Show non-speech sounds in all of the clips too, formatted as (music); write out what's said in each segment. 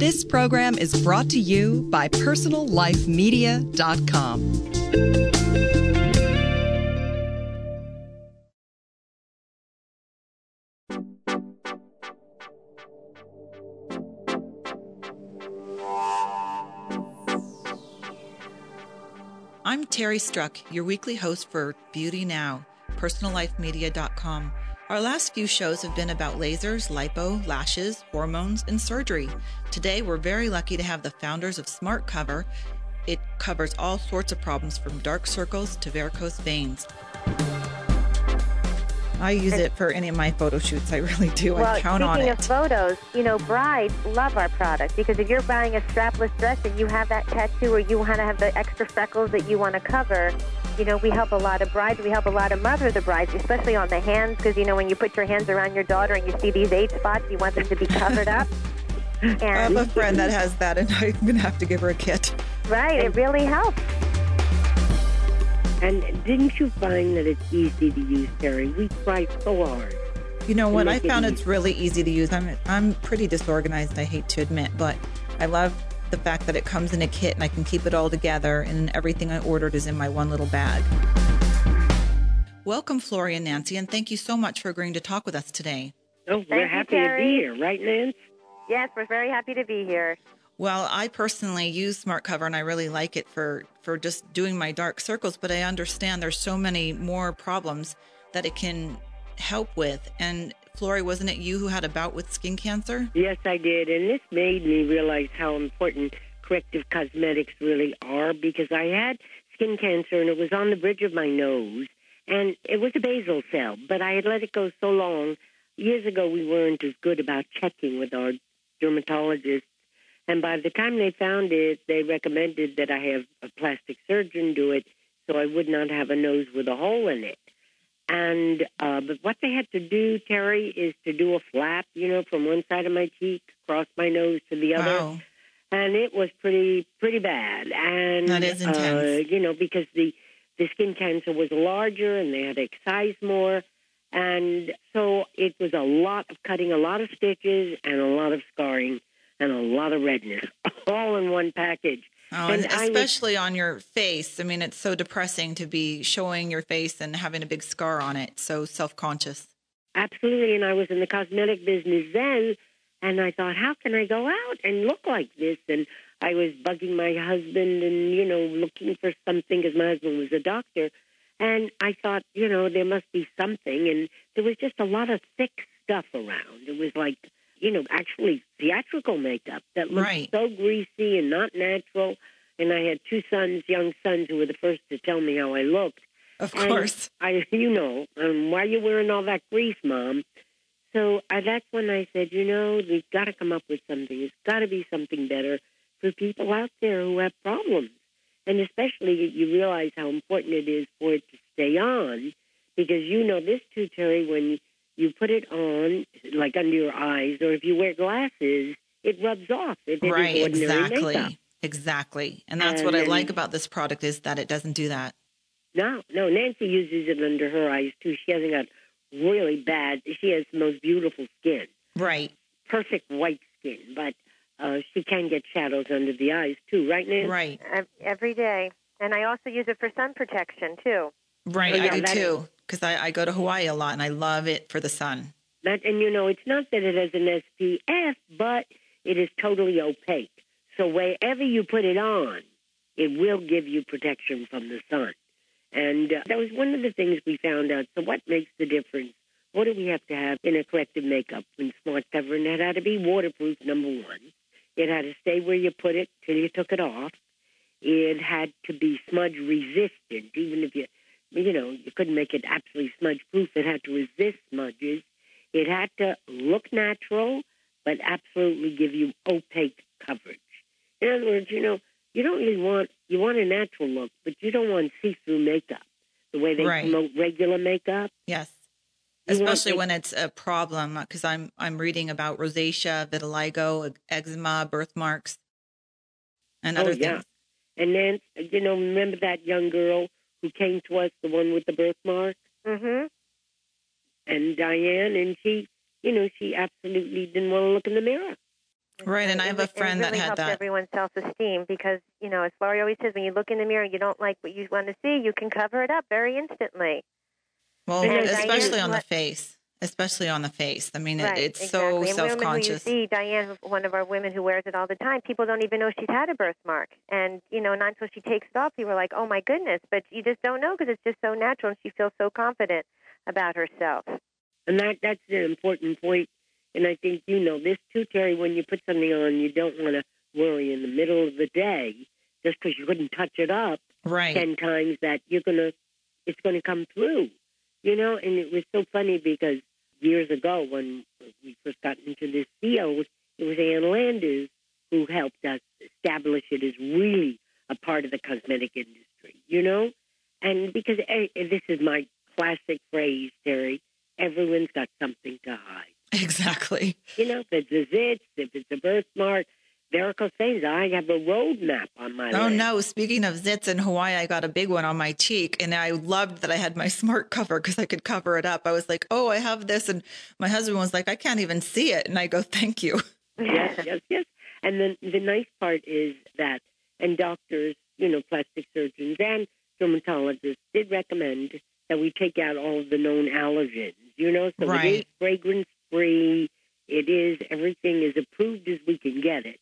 This program is brought to you by PersonalLifeMedia.com. I'm Terry Struck, your weekly host for Beauty Now, PersonalLifeMedia.com. Our last few shows have been about lasers, lipo, lashes, hormones, and surgery. Today, we're very lucky to have the founders of Smart Cover. It covers all sorts of problems from dark circles to varicose veins. I use it for any of my photo shoots. I really do. Well, I count on it. speaking of photos, you know, brides love our product because if you're buying a strapless dress and you have that tattoo or you want to have the extra freckles that you want to cover, you know, we help a lot of brides. We help a lot of mother of the brides, especially on the hands because, you know, when you put your hands around your daughter and you see these eight spots, you want them to be covered up. (laughs) I have a friend that (laughs) has that, and (laughs) I'm going to have to give her a kit. right, it really helps. And didn't you find that it's easy to use, Terry? We try so hard. You know what? I make it found it's really easy to use. I'm I'm pretty disorganized. I hate to admit, but I love the fact that it comes in a kit and I can keep it all together, and everything I ordered is in my one little bag. Welcome, Floria and Nancy, and thank you so much for agreeing to talk with us today. Oh, we're Thank you, happy to be here, right, Nancy? Yes, we're very happy to be here. Well, I personally use Smart Cover and I really like it for for just doing my dark circles, but I understand there's so many more problems that it can help with. And Flori, wasn't it you who had a bout with skin cancer? Yes, I did. And this made me realize how important corrective cosmetics really are because I had skin cancer and it was on the bridge of my nose and it was a basal cell, but I had let it go so long. Years ago, we weren't as good about checking with our dermatologists. And by the time they found it, they recommended that I have a plastic surgeon do it so I would not have a nose with a hole in it. And uh, but what they had to do, Terry, is to do a flap, you know, from one side of my cheek across my nose to the other, Wow. and it was pretty pretty bad. And That is intense. Uh, you know, because the the skin cancer was larger and they had to excise more, and so it was a lot of cutting, a lot of stitches, and a lot of scarring, and a lot of redness, (laughs) all in one package. Oh, And and was- especially on your face. I mean, it's so depressing to be showing your face and having a big scar on it. So self conscious. Absolutely. And I was in the cosmetic business then, and I thought, how can I go out and look like this? And I was bugging my husband and, you know, looking for something because my husband was a doctor. And I thought, you know, there must be something. And there was just a lot of thick stuff around. It was like, you know, actually theatrical makeup that looked Right. so greasy and not natural. And I had two sons, young sons, who were the first to tell me how I looked. Of And course. I, you know, um, why are you wearing all that grease, Mom? So I, that's when I said, you know, we've got to come up with something. It's got to be something better for people out there who have problems. And especially you realize how important it is for it to stay on because you know this too, Terry, when you put it on, like under your eyes, or if you wear glasses, it rubs off. If it is Right. ordinary Exactly. makeup. Exactly. And that's what I like about this product is that it doesn't do that. No, no. Nancy uses it under her eyes too. She hasn't got really bad. She has the most beautiful skin, Right. perfect white skin, but uh, she can get shadows under the eyes too, right, Nancy? Right. Every day. And I also use it for sun protection, too. Right. Oh, yeah, I do that- too. Because I, I go to Hawaii a lot and I love it for the sun. And you know, it's not that it has an SPF, but it is totally opaque. So wherever you put it on, it will give you protection from the sun. And uh, that was one of the things we found out. So what makes the difference? What do we have to have in a corrective makeup in smart cover? And it had to be waterproof, number one. It had to stay where you put it till you took it off. It had to be smudge resistant, even if you, you know, you couldn't make it absolutely smudge proof. It had to resist smudges. It had to look natural, but absolutely give you opaque coverage. In other words, you know, you don't really want you want a natural look, but you don't want see-through makeup the way they Right. promote regular makeup. Yes. You Especially when it's a problem, because I'm I'm reading about rosacea, vitiligo, eczema, birthmarks, and oh, other oh yeah, things. and then you know, remember that young girl who came to us, the one with the birthmark, Mm-hmm. and Diane, and she, you know, she absolutely didn't want to look in the mirror. Right, and I have a friend it that had helps that. everyone's self-esteem because you know, as Laurie always says, when you look in the mirror and you don't like what you want to see, you can cover it up very instantly. Well, And especially Diane- on the face. Especially on the face. I mean, it, it's exactly. so and self women who you conscious. see, Diane, one of our women who wears it all the time, people don't even know she's had a birthmark. And you know, not until she takes it off, people are like, "Oh my goodness!" But you just don't know because it's just so natural, and she feels so confident about herself. And that that's an important point. And I think you know this too, Terry. When you put something on, you don't want to worry in the middle of the day just because you couldn't touch it up Right. ten times that you're gonna it's gonna come through. You know, and it was so funny because years ago when we first got into this field, it was Ann Landers who helped us establish it as really a part of the cosmetic industry. You know, and because eh, this is my classic phrase, Terry. Everyone's got something to hide. Exactly. You know, if it's a zits, if it's a birthmark, varicose veins, I have a roadmap on my Oh leg. no! Speaking of zits in Hawaii, I got a big one on my cheek, and I loved that I had my (laughs) smart cover because I could cover it up. I was like, "Oh, I have this," and my husband was like, "I can't even see it," and I go, "Thank you." (laughs) yes, yes, yes. And then the nice part is that, and doctors, you know, plastic surgeons and dermatologists did recommend that we take out all of the known allergens. You know, so it is fragrance free. It is everything is approved as we can get it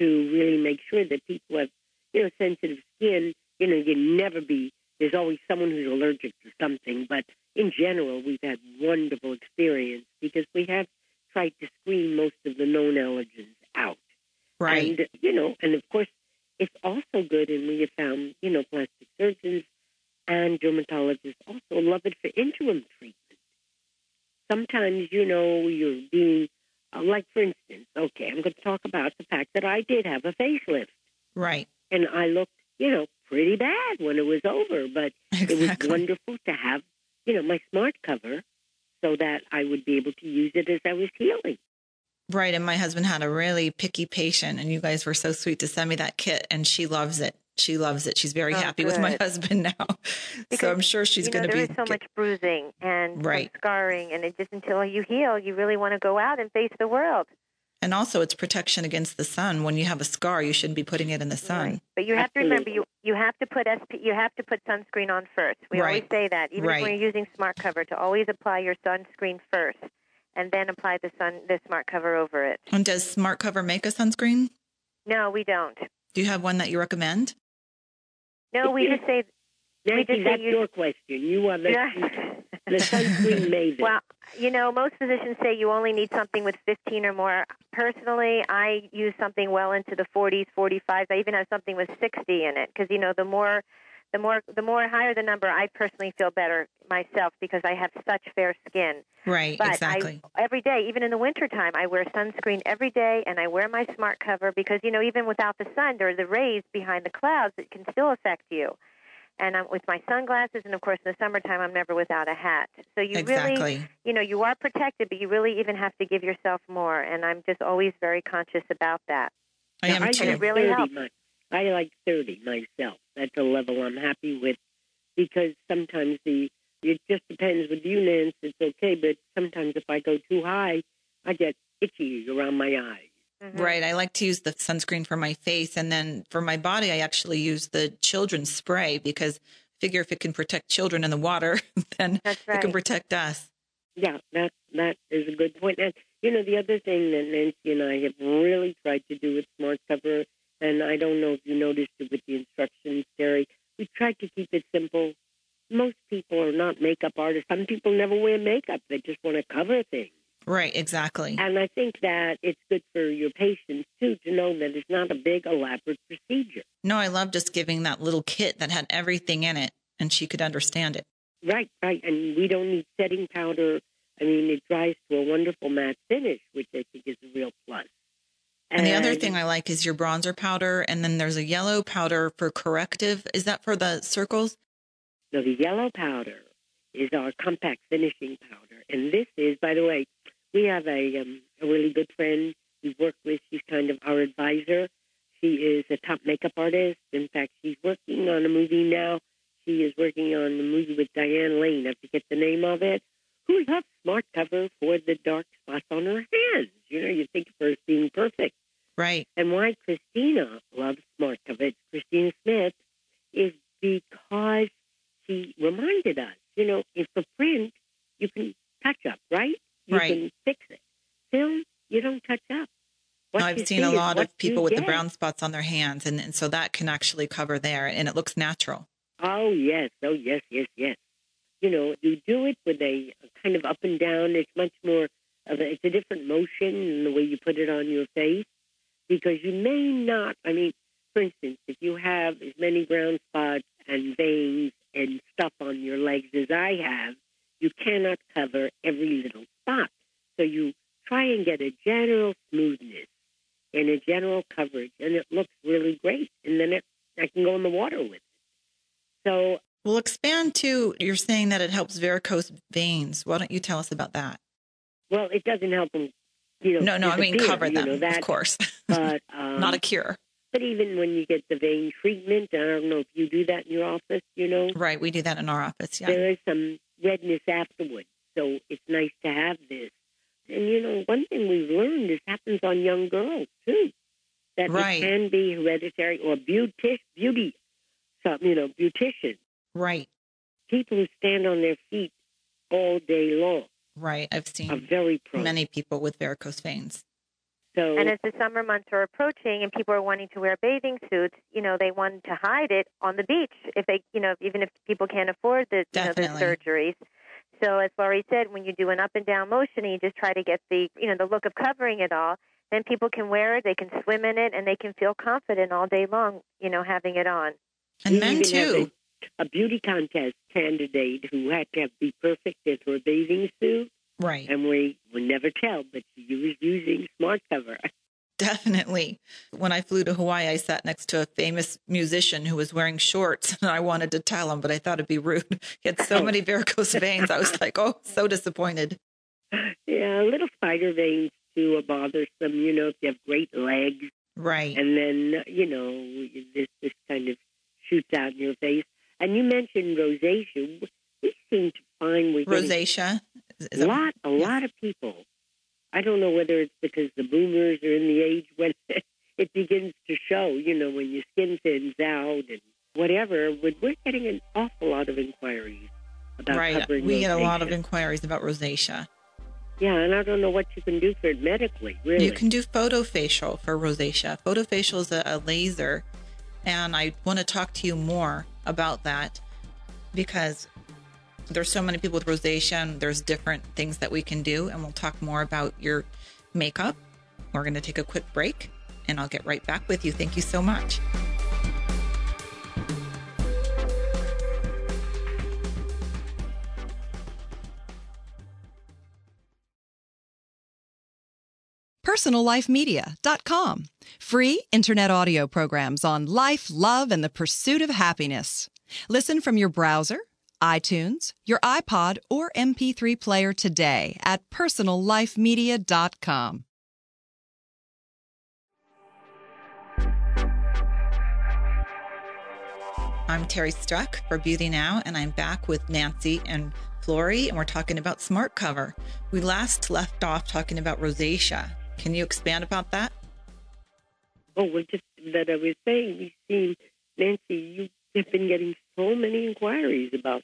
to really make sure that people have, you know, sensitive skin. You know, you never be. There's always someone who's allergic to something, but in general, we've had wonderful experience because we have tried to screen most of the known allergens out. Right. And, you know, and of course, it's also good, and we have found, you know, plastic surgeons and dermatologists also love it for interim treatment. Sometimes, you know, you're being, like, for instance, okay, I'm going to talk about the fact that I did have a facelift, right. and I looked, you know, pretty bad when it was over, but it was wonderful to have, you know, my smart cover so that I would be able to use it as I was healing. Right. And my husband had a really picky patient, and you guys were so sweet to send me that kit, and she loves it. She loves it. She's very Oh, happy with my husband (laughs) now. so I'm sure she's you know, going to be. is so much bruising and Right. scarring, and it just until you heal, you really want to go out and face the world. And also, it's protection against the sun. When you have a scar, you shouldn't be putting it in the sun. Right. But you have to remember, you you have to put SP, you have to put sunscreen on first. We always say that, even Right. when you're using smart cover, to always apply your sunscreen first, and then apply the sun the smart cover over it. And does Smart Cover make a sunscreen? No, we don't. Do you have one that you recommend? No, we just say Nancy, that's you- your question. You are the, the sunscreen maven. (laughs) Well, you know, most physicians say you only need something with 15 or more. Personally, I use something well into the 40s, 45s. I even have something with 60 in it because you know the more, the more, the more higher the number, I personally feel better myself because I have such fair skin. Right, But exactly. I, every day, even in the wintertime, I wear sunscreen every day, and I wear my smart cover because you know even without the sun, there are the rays behind the clouds that can still affect you. And I'm with my sunglasses, and of course, in the summertime, I'm never without a hat. So you really you know, you are protected, but you really even have to give yourself more. And I'm just always very conscious about that. I Now, am I too. like It really helps. My- I like 30 myself. That's a level I'm happy with because sometimes the it just depends with you, Nance. It's okay, but sometimes if I go too high, I get itchy around my eyes. Mhm. Right. I like to use the sunscreen for my face. And then for my body, I actually use the children's spray because I figure if it can protect children in the water, (laughs) then That's it can protect us. Yeah, that that is a good point. And you know, the other thing that Nancy and I have really tried to do with Smart Cover, and I don't know if you noticed it with the instructions, Terry, we tried to keep it simple. Most people are not makeup artists. Some people never wear makeup. They just want to cover things. Right. Exactly. And I think that it's good for your patients too to know that it's not a big elaborate procedure. No, I love just giving that little kit that had everything in it and she could understand it. Right, right. And we don't need setting powder. I mean, it dries to a wonderful matte finish, which I think is a real plus. And the other thing I like is your bronzer powder. And then there's a yellow powder for corrective. Is that for the circles? No, the yellow powder is our compact finishing powder. And this is, by the way, we have a, um, a really good friend we work with. She's kind of our advisor. She is a top makeup artist. In fact, she's working on a movie now. She is working on a movie with Diane Lane. I forget the name of it. Who loves smart cover for the dark spots on her hands? You know, you think of her as being perfect. Right. And why Christina loves Markovitz, Christina Smith, is because she reminded us, you know, if the print, you can touch up, right? You Right. can fix it. Film, you don't touch up. You I've seen see a lot of people with the brown spots on their hands, and, and so that can actually cover there, and it looks natural. Oh yes, oh yes, yes, yes. You know, you do it with a, a kind of up and down. It's much more of a, it's a different motion in the way you put it on your face because you may not. I mean, for instance, if you have as many brown spots and veins and stuff on your legs as I have, you cannot cover every little spot. So you try and get a general smoothness and a general coverage, and it looks really great. And then it, I can go in the water with it. So We'll expand to you're saying that it helps varicose veins. Why don't you tell us about that? Well, it doesn't help them, you know. No, no, I mean cover you them, know, that, of course. (laughs) But um, Not a cure. But even when you get the vein treatment, I don't know if you do that in your office. You know, Right. We do that in our office. Yeah. there is some redness afterwards, so it's nice to have this. And you know, one thing we've learned is happens on young girls too. That Right. it can be hereditary or beauty, beauty, some you know, beauticians, Right. people who stand on their feet all day long Right. I've seen very prone. many people with varicose veins. so And as the summer months are approaching and people are wanting to wear bathing suits, you know, they want to hide it on the beach if they, you know, even if people can't afford the, you know, the surgeries. So as Laurie said, when you do an up and down motion and you just try to get the, you know, the look of covering it all, then people can wear it, they can swim in it, and they can feel confident all day long, you know, having it on. And We men too. A, beauty contest candidate who had to be perfect in her bathing suit, Right. and we would never tell, but she was using Smart Cover. (laughs) Definitely. When I flew to Hawaii, I sat next to a famous musician who was wearing shorts, (laughs) and I wanted to tell him, but I thought it'd be rude. He had so oh. many varicose veins. I was (laughs) like, oh, so disappointed. Yeah, little spider veins too are bothersome. You know, if you have great legs, Right. and then you know this this kind of shoots out in your face. And you mentioned rosacea. We seem to find we Rosacea. A lot a lot of people. I don't know whether it's because the boomers are in the age when (laughs) it begins to show. You know, when your skin thins out and whatever. But we're getting an awful lot of inquiries about Right. We get a lot of inquiries about rosacea. Yeah, and I don't know what you can do for it medically. Really, You can do photofacial for rosacea. Photofacial is a, a laser, and I want to talk to you more about that because there's so many people with rosacea, and there's different things that we can do, and we'll talk more about your makeup. We're going to take a quick break, and I'll get right back with you. Thank you so much. PersonalLifeMedia.com. Free internet audio programs on life, love, and the pursuit of happiness. Listen from your browser, iTunes, your iPod, or MP3 player today at PersonalLifeMedia.com. I'm Terry Struck for Beauty Now, and I'm back with Nancy and Flori, and we're talking about Smart Cover. We last left off talking about rosacea. Can you expand about that? Oh, well, just that I was saying, we've seen, Nancy, you have been getting so many inquiries about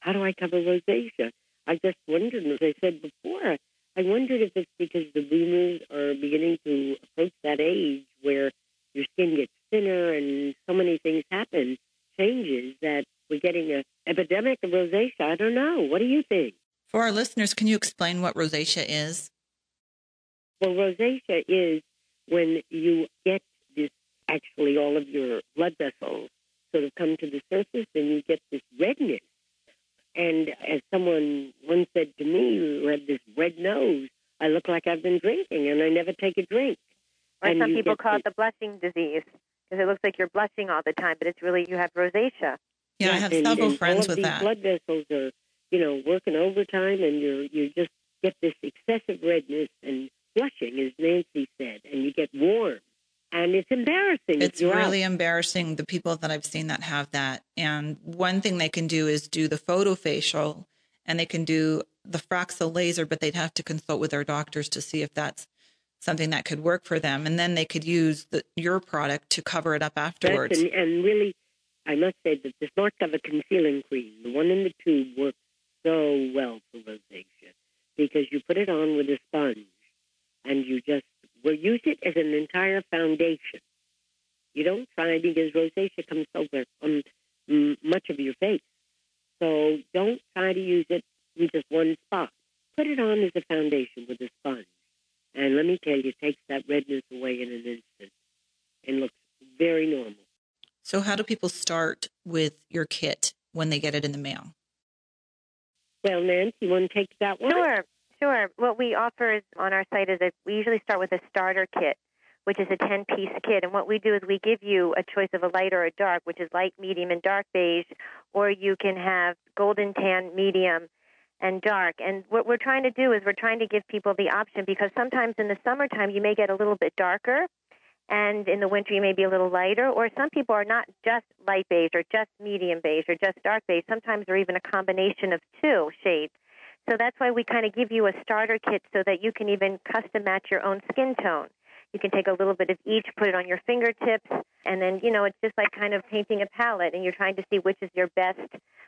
how do I cover rosacea. I just wondered, as I said before, I wondered if it's because the boomers are beginning to approach that age where your skin gets thinner and so many things happen, changes, that we're getting an epidemic of rosacea. I don't know. What do you think? For our listeners, can you explain what rosacea is? Well, rosacea is when you get this, actually, all of your blood vessels sort of come to the surface and you get this redness. And as someone once said to me who had this red nose, I look like I've been drinking and I never take a drink. Or And some people get call it the blushing disease because it looks like you're blushing all the time, but it's really you have rosacea. Yeah, I have and- several and friends all of with these that. blood vessels are, you know, working overtime, and you're you just get this excessive redness and blushing, as Nancy said, and you get warm, and it's embarrassing. It's out. really embarrassing the people that I've seen that have that. And one thing they can do is do the photo facial and they can do the Fraxel laser, but they'd have to consult with their doctors to see if that's something that could work for them, and then they could use the, your product to cover it up afterwards. And, and, really, I must say that the Smart Cover concealing cream, the one in the tube, works so well for rosacea because you put it on with a sponge and you just will use it as an entire foundation. You don't try because rosacea comes over on um, much of your face. So don't try to use it in just one spot. Put it on as a foundation with a sponge. And let me tell you, it takes that redness away in an instant and looks very normal. So, how do people start with your kit when they get it in the mail? Well, Nancy, you want to take that one? Sure, sure. What we offer is, on our site is that we usually start with a starter kit, which is a 10 piece kit. And what we do is we give you a choice of a light or a dark, which is light, medium, and dark beige, or you can have golden tan, medium, and dark. And what we're trying to do is we're trying to give people the option because sometimes in the summertime you may get a little bit darker and in the winter you may be a little lighter or some people are not just light beige or just medium beige or just dark beige. Sometimes they're even a combination of two shades. So that's why we kind of give you a starter kit so that you can even custom match your own skin tone. You can take a little bit of each, put it on your fingertips, and then, you know, it's just like kind of painting a palette and you're trying to see which is your best,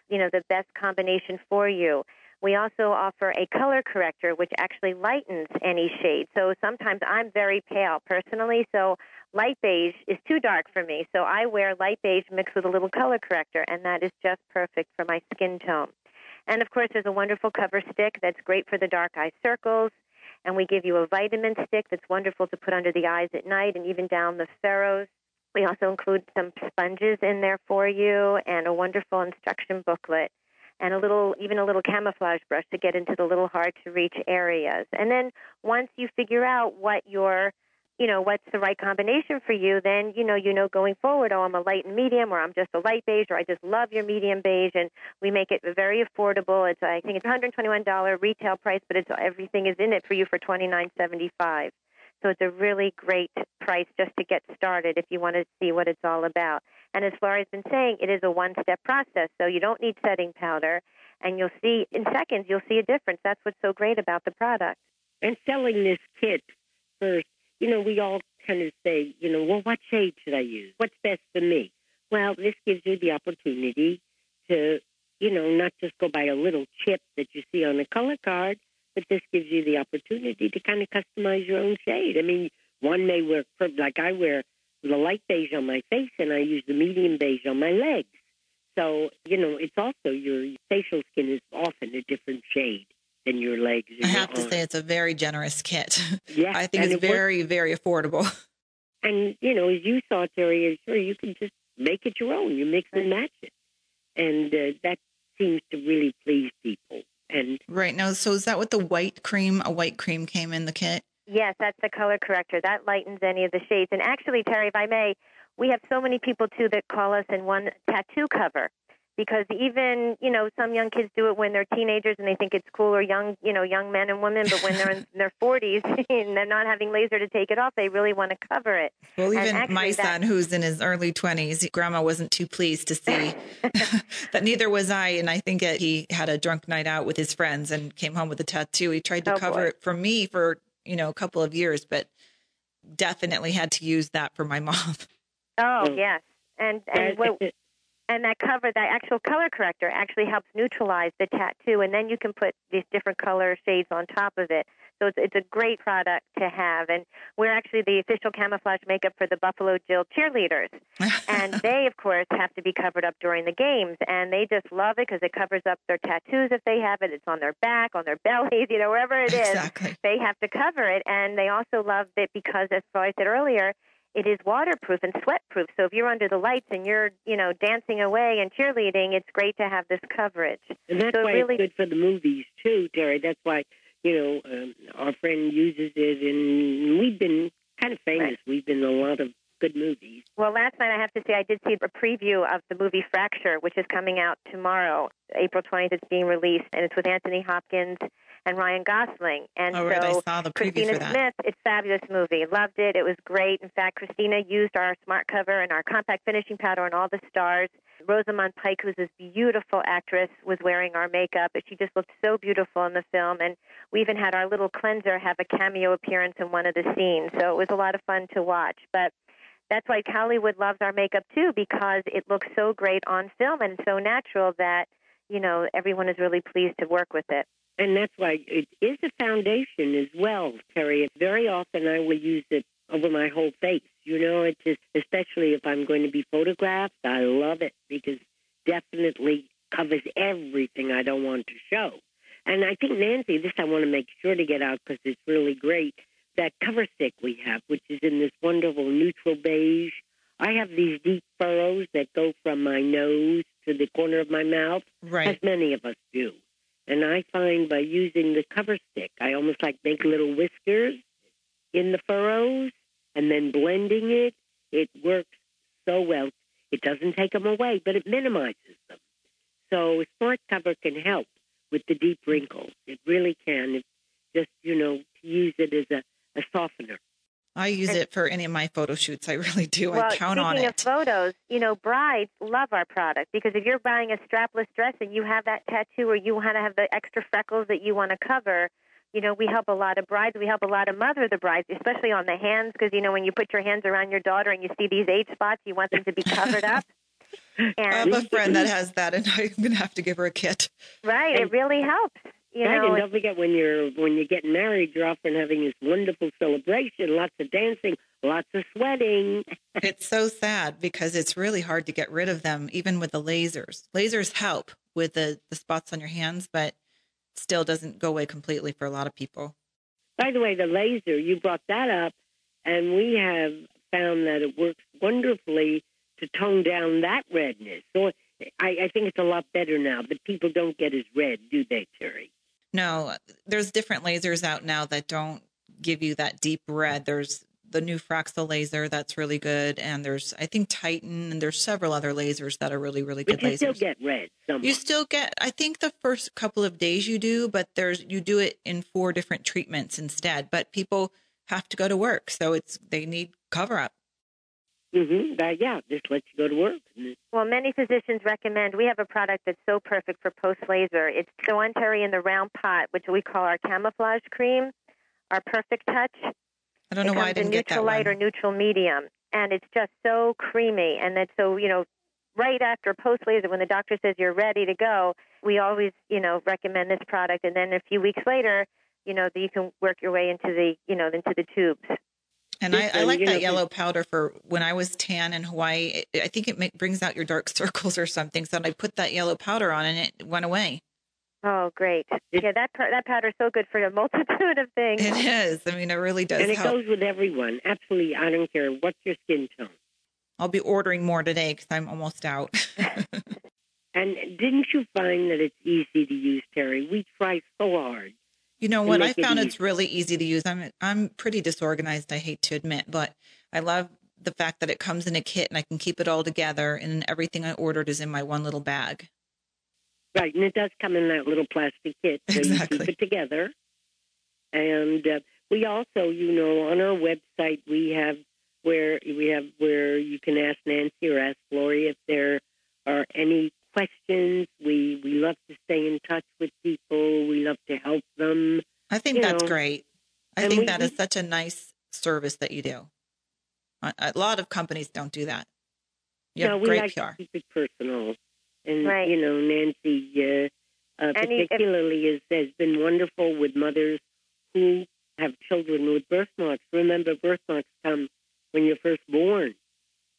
you know, the best combination for you. We also offer a color corrector, which actually lightens any shade. So sometimes I'm very pale personally, so light beige is too dark for me. So I wear light beige mixed with a little color corrector, and that is just perfect for my skin tone. And of course, there's a wonderful cover stick that's great for the dark eye circles. And we give you a vitamin stick that's wonderful to put under the eyes at night and even down the furrows. We also include some sponges in there for you and a wonderful instruction booklet and a little even a little camouflage brush to get into the little hard to reach areas. And then once you figure out what your you know what's the right combination for you then you know you know going forward oh i'm a light and medium or i'm just a light beige or i just love your medium beige and we make it very affordable it's i think it's $121 retail price but it's everything is in it for you for $29.75 so it's a really great price just to get started if you want to see what it's all about and as Flori's been saying, it is a one step process. So you don't need setting powder. And you'll see in seconds, you'll see a difference. That's what's so great about the product. And selling this kit first, you know, we all kind of say, you know, well, what shade should I use? What's best for me? Well, this gives you the opportunity to, you know, not just go by a little chip that you see on a color card, but this gives you the opportunity to kind of customize your own shade. I mean, one may for, like I wear the light beige on my face and I use the medium beige on my legs. So, you know, it's also your facial skin is often a different shade than your legs. I have to say, it's a very generous kit. (laughs) Yeah. I think it's it very, works. very affordable. (laughs) And, you know, as you saw, Terry, sure, you can just make it your own. You mix and match it. And uh, that seems to really please people. And right now, so is that what the white cream? A white cream came in the kit? Yes, that's the color corrector. That lightens any of the shades. And actually, Terry, if I may, we have so many people too that call us and want tattoo cover because even you know some young kids do it when they're teenagers and they think it's cool or young you know young men and women but when they're in (laughs) their 40s (laughs) and they're not having laser to take it off they really want to cover it well even my that, son who's in his early 20s grandma wasn't too pleased to see (laughs) that neither was i and i think it, he had a drunk night out with his friends and came home with a tattoo he tried to oh, cover boy. it for me for you know, a couple of years, but definitely had to use that for my mom. Oh, yes. And and what, and that cover, that actual color corrector actually helps neutralize the tattoo and then you can put these different color shades on top of it. So it's, it's a great product to have. And we're actually the official camouflage makeup for the Buffalo Jill cheerleaders. (laughs) and they, of course, have to be covered up during the games. And they just love it because it covers up their tattoos if they have it. It's on their back, on their (laughs) bellies, you know, wherever it is. Exactly. They have to cover it. And they also love it because, as I said earlier, it is waterproof and sweatproof. So if you're under the lights and you're, you know, dancing away and cheerleading, it's great to have this coverage. And that's so why really, it's good for the movies too, Terry. That's why you know, um, our friend uses it, and we've been kind of famous. Right. We've been in a lot of good movies. Well, last night I have to say I did see a preview of the movie Fracture, which is coming out tomorrow, April 20th. It's being released, and it's with Anthony Hopkins and Ryan Gosling. And oh, so right. I saw the Christina for that. Smith, it's a fabulous movie. Loved it. It was great. In fact, Christina used our smart cover and our compact finishing powder on all the stars. Rosamund Pike, who's this beautiful actress, was wearing our makeup. She just looked so beautiful in the film. And we even had our little cleanser have a cameo appearance in one of the scenes. So it was a lot of fun to watch. But that's why Hollywood loves our makeup too, because it looks so great on film and so natural that, you know, everyone is really pleased to work with it. And that's why it is a foundation as well, Terry. Very often I will use it over my whole face. You know, it's just, especially if I'm going to be photographed, I love it because definitely covers everything I don't want to show. And I think, Nancy, this I want to make sure to get out because it's really great. That cover stick we have, which is in this wonderful neutral beige. I have these deep furrows that go from my nose to the corner of my mouth, Right. as many of us do. And I find by using the cover stick, I almost like make little whiskers in the furrows and then blending it. It works so well. It doesn't take them away, but it minimizes them. So a Smart Cover can help with the deep wrinkles. It really can. It's just, you know, to use it as a, a softener. I use it for any of my photo shoots. I really do. well, I count on it. speaking of photos, you know, brides love our product because if you're buying a strapless dress and you have that tattoo or you want to have the extra freckles that you want to cover, you know, we help a lot of brides. We help a lot of mother the brides, especially on the hands, because you know when you put your hands around your daughter and you see these age spots, you want them to be covered up. (laughs) I have a friend that has that, and (laughs) I'm going to have to give her a kit. right, it really helps. You right, know, and don't forget when you're when you're getting married, you're often having this wonderful celebration, lots of dancing, lots of sweating. (laughs) It's so sad because it's really hard to get rid of them, even with the lasers. Lasers help with the, the spots on your hands, but still doesn't go away completely for a lot of people. By the way, the laser, you brought that up, and we have found that it works wonderfully to tone down that redness. So I, I think it's a lot better now, but people don't get as red, do they, Terry? No, there's different lasers out now that don't give you that deep red. There's the new Fraxel laser that's really good, and there's I think Titan, and there's several other lasers that are really really good But you still lasers. get red. Somewhat. You still get, I think the first couple of days you do, but there's, you do it in four different treatments instead. But people have to go to work. So it's, they need cover up. Hmm That, yeah, just let you go to work. Well, many physicians recommend we have a product that's so perfect for post laser. It's the in the round pot, which we call our camouflage cream, our perfect touch. I don't know it why I didn't in get neutral light one. or neutral medium, and it's just so creamy. And it's so you know, right after post laser, when the doctor says you're ready to go, we always you know recommend this product. And then a few weeks later, you know, you can work your way into the you know into the tubes. And I, I like you know, that yellow powder for when I was tan in Hawaii. I think it make, brings out your dark (laughs) circles or something. So I put that yellow powder on and it went away. Oh, great! Yeah, that par- that powder's so good for a (laughs) multitude of things. It is. I mean, it really does and it help. goes with everyone. Absolutely. I don't care what's your skin tone. I'll be ordering more today because I'm almost out. (laughs) And didn't you find that it's easy to use, Terry? We try so hard. You know what? I found it's really easy to use. I'm I'm pretty disorganized. I hate to admit, but I love the fact that it comes in a kit and I can keep it all together. And everything I ordered is in my one little bag. Right, and it does come in that little plastic kit, so you Exactly. keep it together. And uh, we also, you know, on our website we have where we have where you can ask Nancy or ask Lori if there are any questions. We we love to stay in touch with people. We love to help them. I think that's know, great. I and think we- that is such a nice service that you do. A, a lot of companies don't do that. You no, have we great like PR. to keep it personal. And Right. you know, Nancy uh, uh, Any- if- particularly is, has been wonderful with mothers who have children with birthmarks. Remember, birthmarks come when you're first born.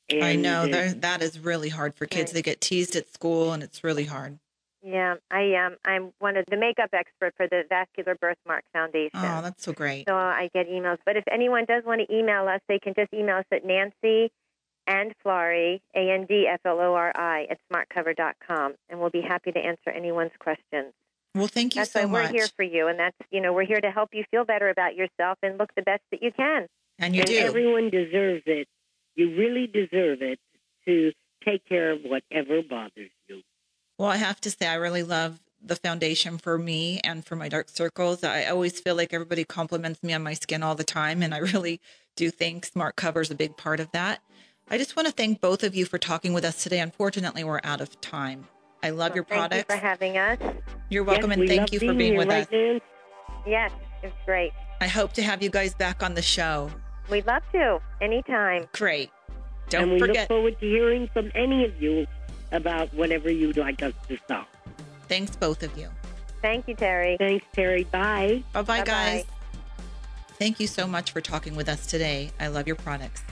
And, I know that is really hard for kids. Right. They get teased at school, and it's really hard. Yeah, I am. I'm one of the makeup expert for the Vascular Birthmark Foundation. Oh, that's so great. so I get emails. But if anyone does want to email us, they can just email us at Nancy and Flori, A N D F L O R I, at smartcover.com, and we'll be happy to answer anyone's questions. Well, thank you That's so why we're here for you, and that's you know we're here to help you feel better about yourself and look the best that you can. and you and do. everyone deserves it. You really deserve it to take care of whatever bothers you. Well, I have to say, I really love the foundation for me and for my dark circles. I always feel like everybody compliments me on my skin all the time, and I really do think Smart Cover is a big part of that. I just want to thank both of you for talking with us today. Unfortunately, we're out of time. I love Well, your thank products. you for having us. You're welcome, Yes, and we thank you for being here, with right, us. Nan? Yes, it's great. I hope to have you guys back on the show. We'd love to anytime. Great. Don't and we forget. look forward to hearing from any of you about whatever you'd like us to solve. Thanks, both of you. Thank you, Terry. Thanks, Terry. Bye. Bye bye, Bye-bye. guys. Thank you so much for talking with us today. I love your products.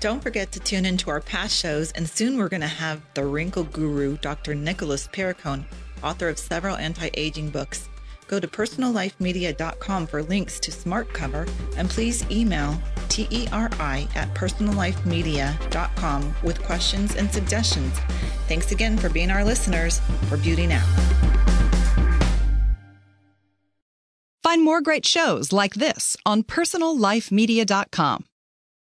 Don't forget to tune into our past shows, and soon we're going to have the wrinkle guru, Dr. Nicholas Perricone, author of several anti aging books. Go to personallifemedia.com for links to Smart Cover, and please email TERI at personallifemedia.com with questions and suggestions. Thanks again for being our listeners for Beauty Now. Find more great shows like this on personallifemedia.com.